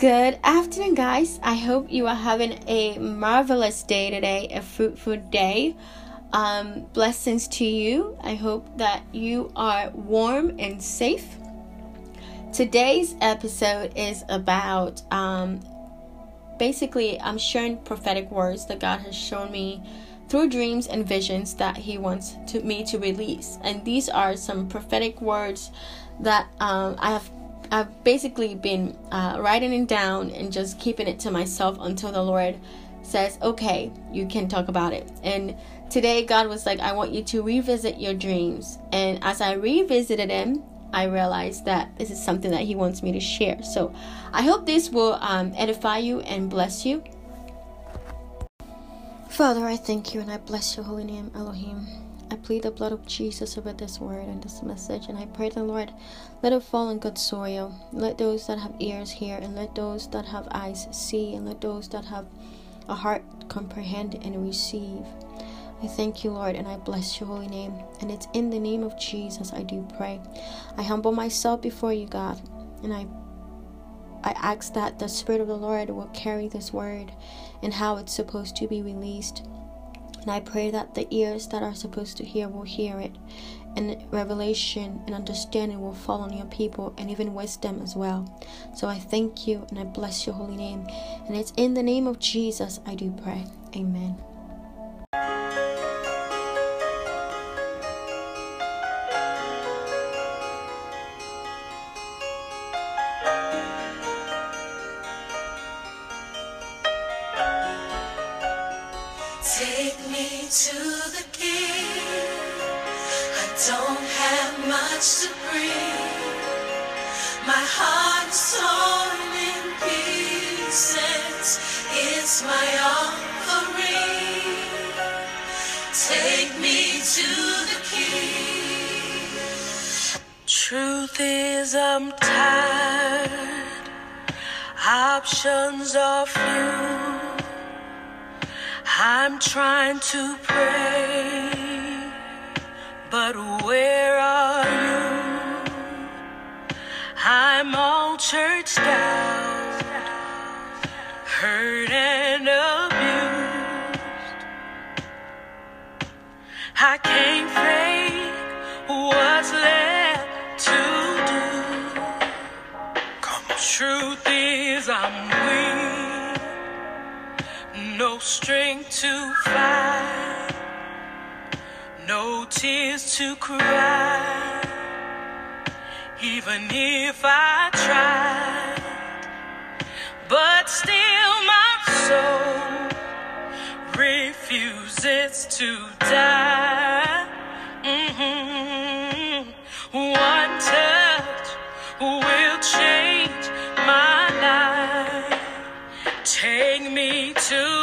Good afternoon, guys. I hope you are having a marvelous day today, a fruitful day. Um, blessings to you. I hope that you are warm and safe. Today's episode is about um, basically, I'm sharing prophetic words that God has shown me through dreams and visions that He wants to me to release. And these are some prophetic words that um, I have I've basically been uh, writing it down and just keeping it to myself until the Lord says, okay, you can talk about it. And today, God was like, I want you to revisit your dreams. And as I revisited them, I realized that this is something that He wants me to share. So I hope this will um, edify you and bless you. Father, I thank you and I bless your holy name, Elohim. I plead the blood of Jesus over this word and this message, and I pray the Lord, let it fall on good soil. Let those that have ears hear, and let those that have eyes see, and let those that have a heart comprehend and receive. I thank you, Lord, and I bless your holy name. And it's in the name of Jesus I do pray. I humble myself before you, God, and I I ask that the Spirit of the Lord will carry this word and how it's supposed to be released. And I pray that the ears that are supposed to hear will hear it, and revelation and understanding will fall on your people, and even wisdom as well. So I thank you and I bless your holy name. And it's in the name of Jesus I do pray. Amen. Truth is, I'm tired. Options are few. I'm trying to pray, but where are you? I'm all churched out, hurt and abused. I can't Truth is, I'm weak no strength to fight, no tears to cry. Even if I tried, but still my soul refuses to die. To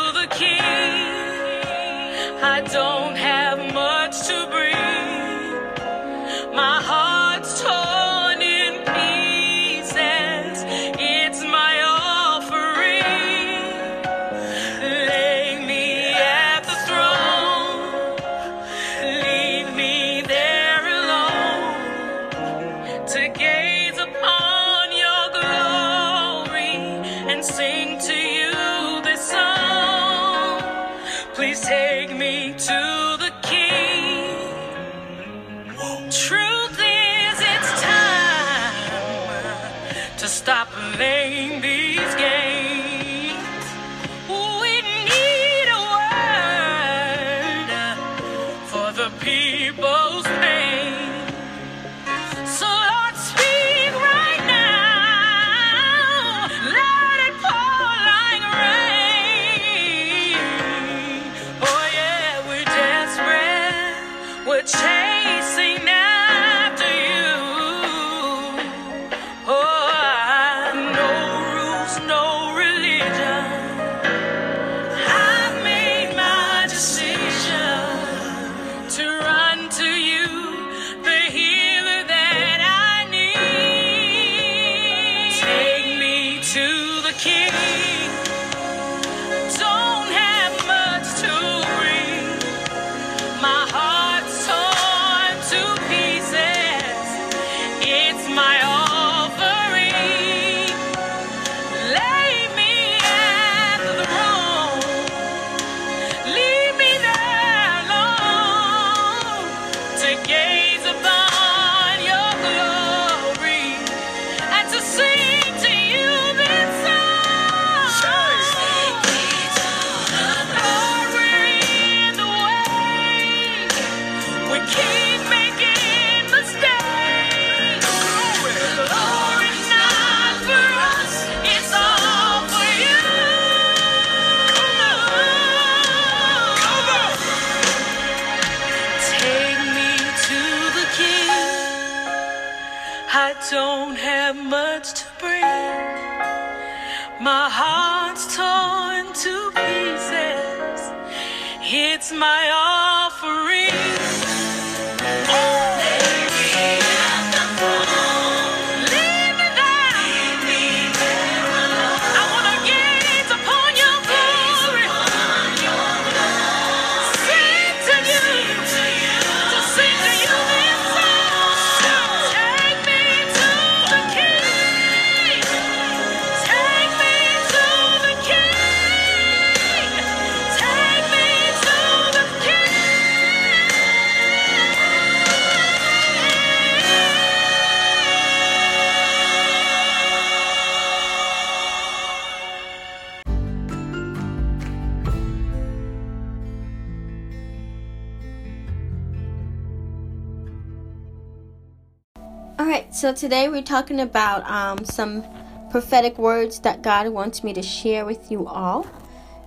so today we're talking about um, some prophetic words that God wants me to share with you all,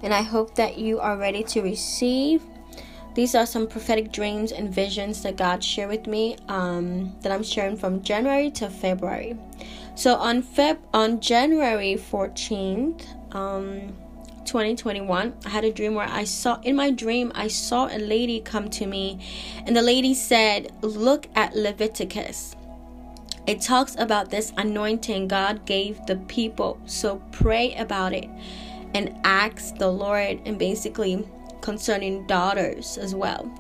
and I hope that you are ready to receive. These are some prophetic dreams and visions that God shared with me um, that I'm sharing from January to February. So on Feb on January 14th, um, 2021 i had a dream where i saw in my dream i saw a lady come to me and the lady said look at leviticus it talks about this anointing god gave the people. So pray about it and ask the lord and basically concerning daughters as well.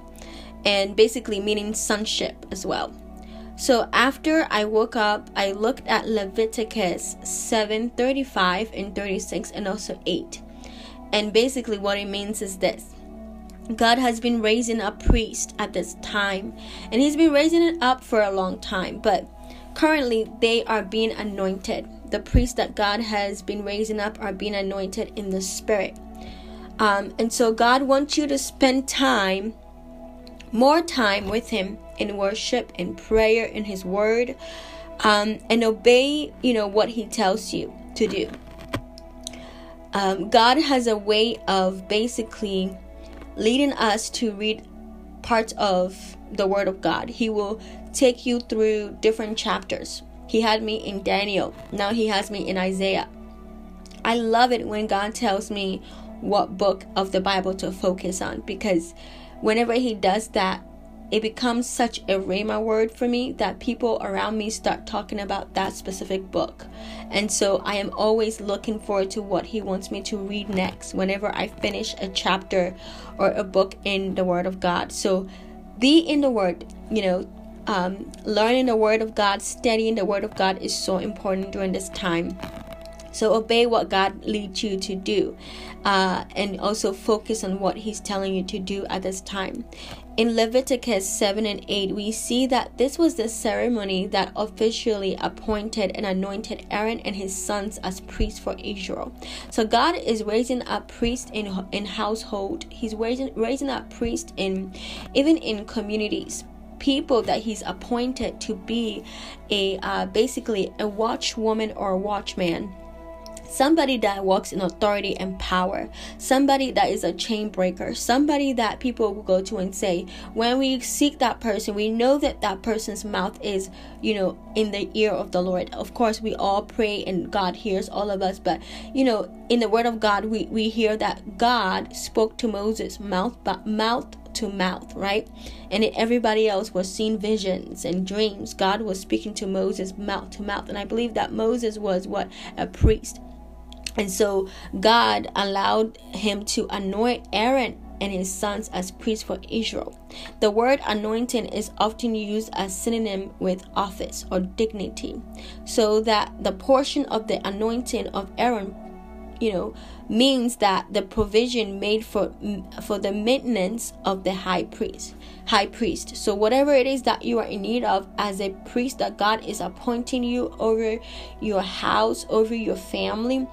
And basically meaning sonship as well. So after I woke up, I looked at Leviticus 7 35 and 36 and also 8. And basically, what it means is this. God has been raising a priest at this time, and He's been raising it up for a long time, but currently they are being anointed. The priests that God has been raising up are being anointed in the Spirit. Um, and so, God wants you to spend time, more time with Him in worship, in prayer, in His Word, um, and obey, you know, what He tells you to do um, God has a way of basically leading us to read parts of the Word of God. He will take you through different chapters. He had me in Daniel, now He has me in Isaiah. I love it when God tells me what book of the Bible to focus on because whenever He does that, it becomes such a Rhema word for me that people around me start talking about that specific book. And so I am always looking forward to what he wants me to read next whenever I finish a chapter or a book in the Word of God. So be in the Word, you know, um, learning the Word of God, studying the Word of God is so important during this time. So obey what God leads you to do, uh, and also focus on what He's telling you to do at this time. In Leviticus 7 and 8, we see that this was the ceremony that officially appointed and anointed Aaron and his sons as priests for Israel. So God is raising up priests in in household. He's raising raising up priests in even in communities people that he's appointed to be a uh, basically a watchwoman or a watchman. Somebody that walks in authority and power, somebody that is a chain breaker, somebody that people will go to and say, when we seek that person, we know that that person's mouth is, you know, in the ear of the Lord. Of course, we all pray and God hears all of us, but you know, in the Word of God, we we hear that God spoke to Moses mouth mouth to mouth, right? And everybody else was seeing visions and dreams. God was speaking to Moses mouth to mouth, and I believe that Moses was what a priest. And so God allowed him to anoint Aaron and his sons as priests for Israel. The word anointing is often used as synonym with office or dignity, so that the portion of the anointing of Aaron you know means that the provision made for for the maintenance of the high priest high priest. So whatever it is that you are in need of as a priest that god is appointing you over your house over your family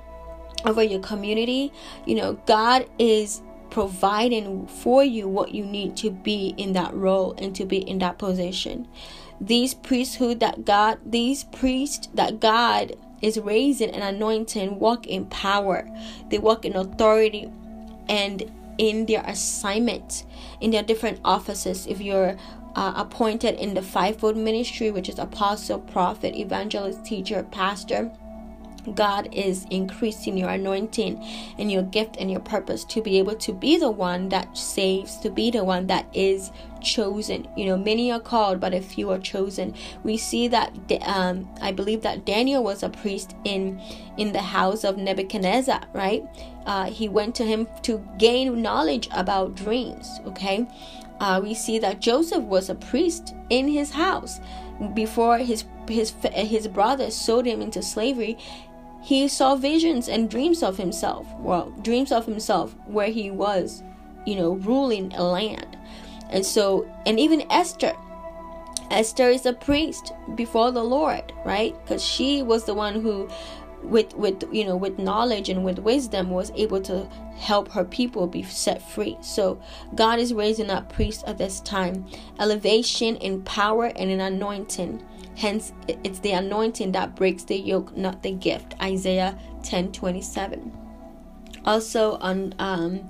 over your community you know god is providing for you what you need to be in that role and to be in that position. These priesthood that god these priests that god is raising and anointing walk in power. They walk in authority and in their assignment in their different offices. If you're uh, appointed in the fivefold ministry which is apostle prophet evangelist teacher pastor God is increasing your anointing and your gift and your purpose to be able to be the one that saves, to be the one that is chosen. You know, many are called, but a few are chosen. We see that um, I believe that Daniel was a priest in in the house of Nebuchadnezzar, right? Uh, he went to him to gain knowledge about dreams. Okay, uh, we see that Joseph was a priest in his house before his his his brothers sold him into slavery he saw visions and dreams of himself. Well dreams of himself where he was you know ruling a land. And so and even esther. Esther is a priest before the lord right? Because she was the one who with with you know with knowledge and with wisdom was able to help her people be set free. So god is raising up priests at this time. Elevation in power and in anointing Hence, it's the anointing that breaks the yoke, not the gift. Isaiah 10 27. Also, on um,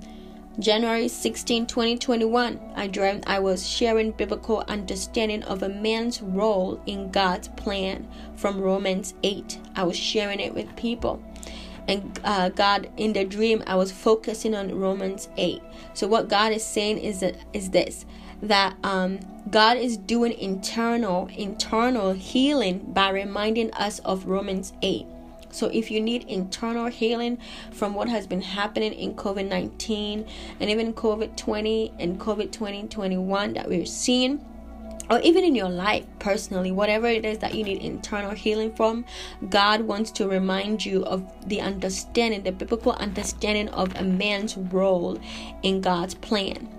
January 16, 2021, I dreamt I was sharing biblical understanding of a man's role in God's plan from Romans 8. I was sharing it with people. And uh, God, in the dream, I was focusing on Romans 8. So, what God is saying is, that, is this that um, God is doing internal internal healing by reminding us of Romans 8. So if you need internal healing from what has been happening in COVID-19 and even COVID-20 and COVID-2021 that we're seeing, or even in your life personally, whatever it is that you need internal healing from, God wants to remind you of the understanding, the biblical understanding of a man's role in God's plan.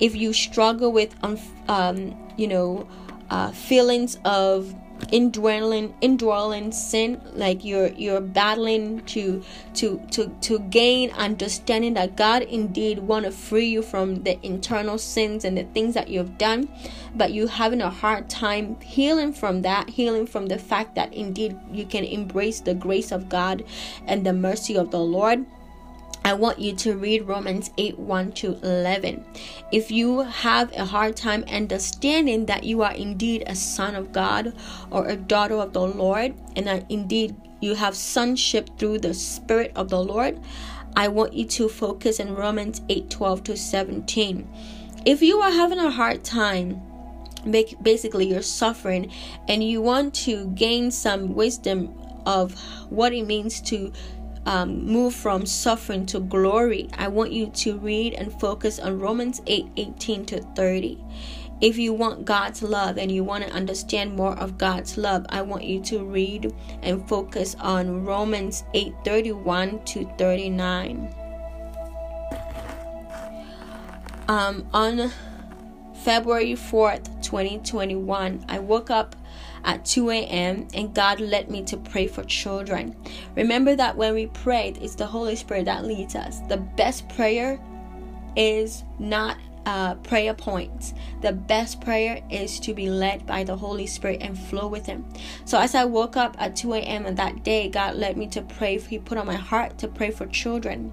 If you struggle with um, um you know uh, feelings of indwelling indwelling sin like you're you're battling to to to to gain understanding that god indeed want to free you from the internal sins and the things that you've done but you're having a hard time healing from that healing from the fact that indeed you can embrace the grace of god and the mercy of the lord I want you to read Romans 8 1 to 11. If you have a hard time understanding that you are indeed a son of God or a daughter of the Lord, and that indeed you have sonship through the Spirit of the Lord, I want you to focus in Romans 8 12 to 17. If you are having a hard time, basically you're suffering, and you want to gain some wisdom of what it means to um, move from suffering to glory, I want you to read and focus on Romans 8 18 to 30. If you want God's love and you want to understand more of God's love, I want you to read and focus on Romans 8 31 to 39. Um, on February 4th, 2021, I woke up at 2 a.m. and God led me to pray for children. Remember that when we prayed, it's the Holy Spirit that leads us. The best prayer is not uh, prayer points. The best prayer is to be led by the Holy Spirit and flow with Him. So as I woke up at 2 a.m. and that day, God led me to pray. He put on my heart to pray for children.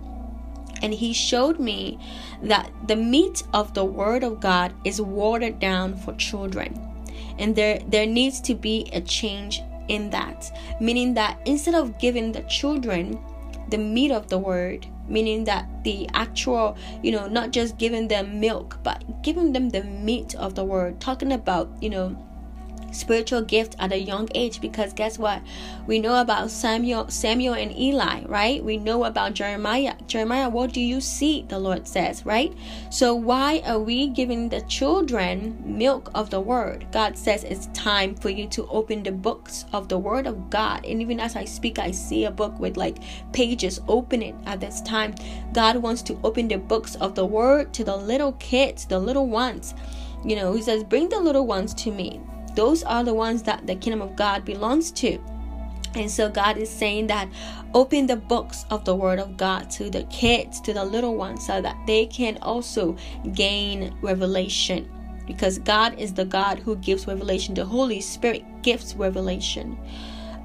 And He showed me that the meat of the Word of God is watered down for children and there there needs to be a change in that. Meaning that instead of giving the children the meat of the word meaning that the actual you know not just giving them milk but giving them the meat of the word talking about you know spiritual gift at a young age because guess what? We know about samuel samuel and eli right? We know about jeremiah. Jeremiah what do you see? The lord says right? So why are we giving the children milk of the word? God says it's time for you to open the books of the word of god. And even as i speak i see a book with like pages open it at this time. God wants to open the books of the word to the little kids the little ones. You know he says bring the little ones to me those are the ones that the kingdom of God belongs to. And so God is saying that open the books of the word of God to the kids, to the little ones, so that they can also gain revelation. Because God is the God who gives revelation. The Holy Spirit gives revelation.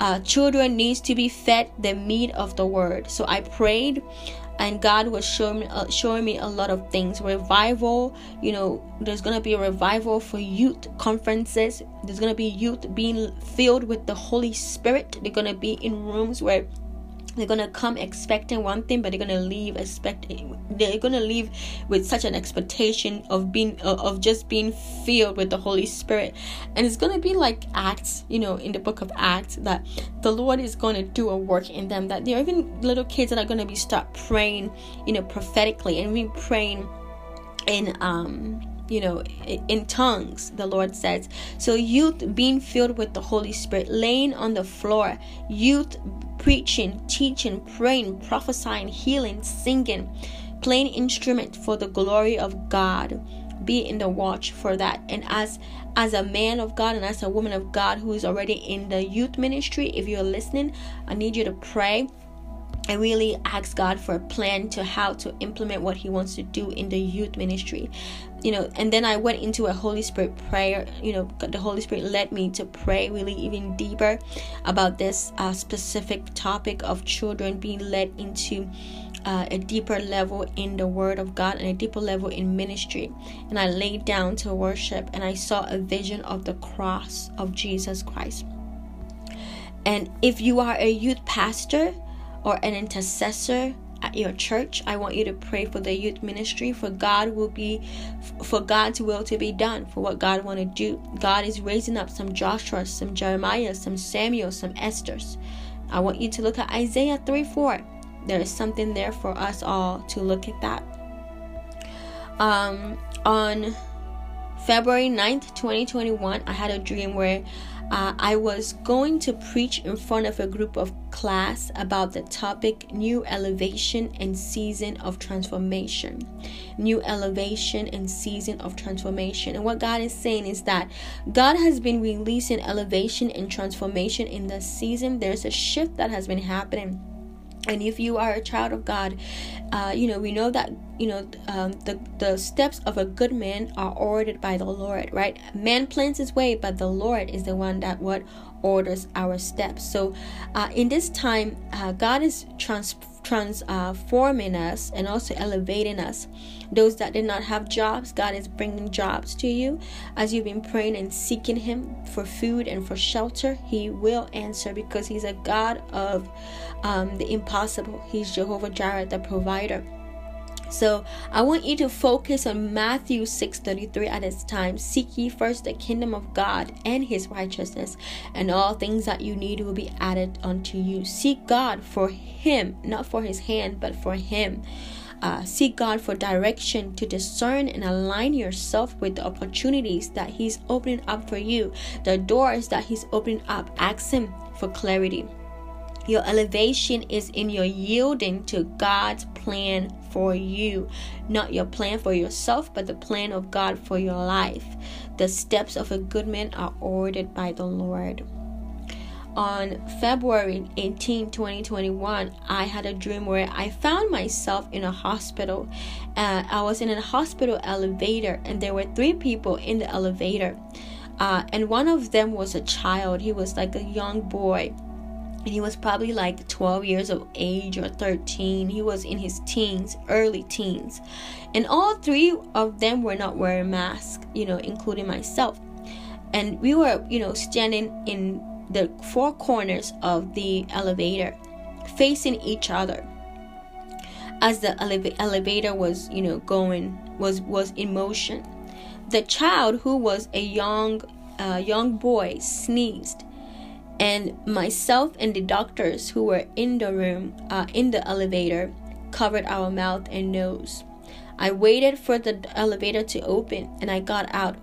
Uh, children needs to be fed the meat of the word. So I prayed and God was showing me, uh, showing me a lot of things. Revival, you know, there's gonna be a revival for youth conferences. There's gonna be youth being filled with the Holy Spirit. They're gonna be in rooms where they're gonna come expecting one thing but they're gonna leave expecting they're gonna leave with such an expectation of being uh, of just being filled with the holy spirit. And it's gonna be like acts you know in the book of acts that the lord is gonna do a work in them that there are even little kids that are gonna be start praying you know prophetically and we praying in um you know, in tongues, the Lord says. So, youth being filled with the Holy Spirit, laying on the floor, youth preaching, teaching, praying, prophesying, healing, singing, playing instrument for the glory of God. Be in the watch for that. And as as a man of God and as a woman of God who is already in the youth ministry, if you're listening, I need you to pray I really ask God for a plan to how to implement what He wants to do in the youth ministry. You know, and then I went into a Holy Spirit prayer. You know, the Holy Spirit led me to pray really even deeper about this uh, specific topic of children being led into uh, a deeper level in the Word of God and a deeper level in ministry. And I laid down to worship and I saw a vision of the cross of Jesus Christ. And if you are a youth pastor, or an intercessor at your church i want you to pray for the youth ministry for god will be for god's will to be done for what god want to do. God is raising up some joshua some jeremiah some samuel some esther's. I want you to look at isaiah 3 4 there is something there for us all to look at that. Um on february 9th 2021 i had a dream where uh, I was going to preach in front of a group of class about the topic New Elevation and Season of Transformation. New Elevation and Season of Transformation. And what God is saying is that God has been releasing elevation and transformation in the season. There's a shift that has been happening and if you are a child of god uh, you know we know that you know um, the the steps of a good man are ordered by the lord right? Man plans his way but the lord is the one that what orders our steps so uh, in this time uh, god is trans transforming us and also elevating us. Those that did not have jobs, God is bringing jobs to you. As you've been praying and seeking Him for food and for shelter, He will answer because He's a God of um, the impossible. He's Jehovah Jireh, the provider. So I want you to focus on Matthew 6:33 at this time. Seek ye first the kingdom of God and his righteousness, and all things that you need will be added unto you. Seek God for him, not for his hand, but for him. Uh, seek God for direction to discern and align yourself with the opportunities that He's opening up for you, the doors that He's opening up. Ask Him for clarity. Your elevation is in your yielding to God's plan for you. Not your plan for yourself, but the plan of God for your life. The steps of a good man are ordered by the Lord. On February 18, 2021, I had a dream where I found myself in a hospital. Uh, I was in a hospital elevator, and there were three people in the elevator. Uh, and one of them was a child. He was like a young boy and he was probably like 12 years of age or 13. He was in his teens, early teens. And all three of them were not wearing masks, you know, including myself. And we were, you know, standing in the four corners of the elevator, facing each other. As the eleva- elevator was, you know, going, was was in motion. The child who was a young a young boy sneezed, and myself and the doctors who were in the room, uh, in the elevator, covered our mouth and nose. I waited for the elevator to open and I got out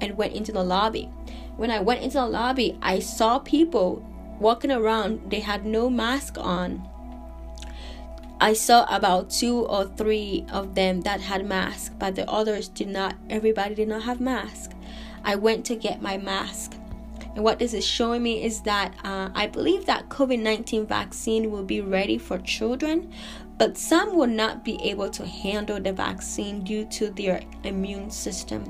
and went into the lobby. When I went into the lobby, I saw people walking around, they had no mask on. I saw about two or three of them that had masks, but the others did not. Everybody did not have mask. I went to get my mask. And what this is showing me is that uh, I believe that COVID 19 vaccine will be ready for children, but some will not be able to handle the vaccine due to their immune system.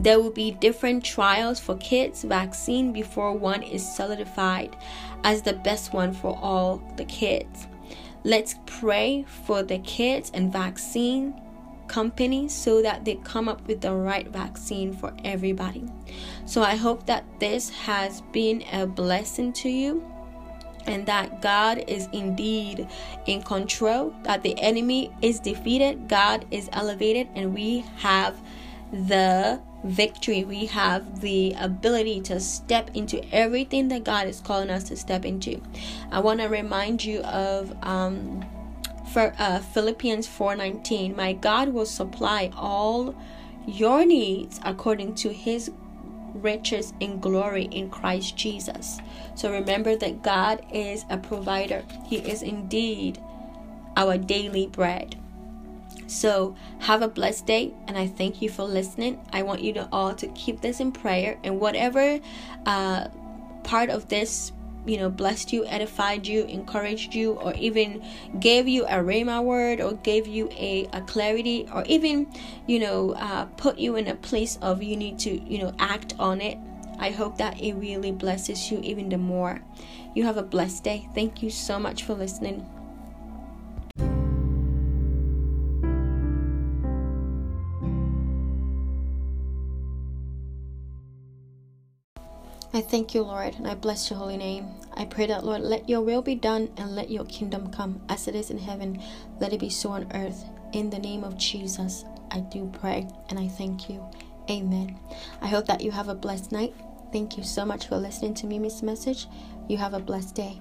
There will be different trials for kids' vaccine before one is solidified as the best one for all the kids. Let's pray for the kids and vaccine companies so that they come up with the right vaccine for everybody. So I hope that this has been a blessing to you and that God is indeed in control, that the enemy is defeated, God is elevated, and we have the victory. We have the ability to step into everything that God is calling us to step into. I want to remind you of um, for uh, Philippians 4:19. My God will supply all your needs according to His riches in glory in Christ Jesus. So remember that God is a provider. He is indeed our daily bread. So have a blessed day, and I thank you for listening. I want you to all to keep this in prayer, and whatever uh, part of this you know blessed you edified you encouraged you or even gave you a rhema word or gave you a, a clarity or even you know uh, put you in a place of you need to you know act on it i hope that it really blesses you even the more. You have a blessed day. Thank you so much for listening I thank you, Lord, and I bless your holy name. I pray that, Lord, let your will be done and let your kingdom come as it is in heaven. Let it be so on earth. In the name of Jesus, I do pray and I thank you. Amen. I hope that you have a blessed night. Thank you so much for listening to Mimi's message. You have a blessed day.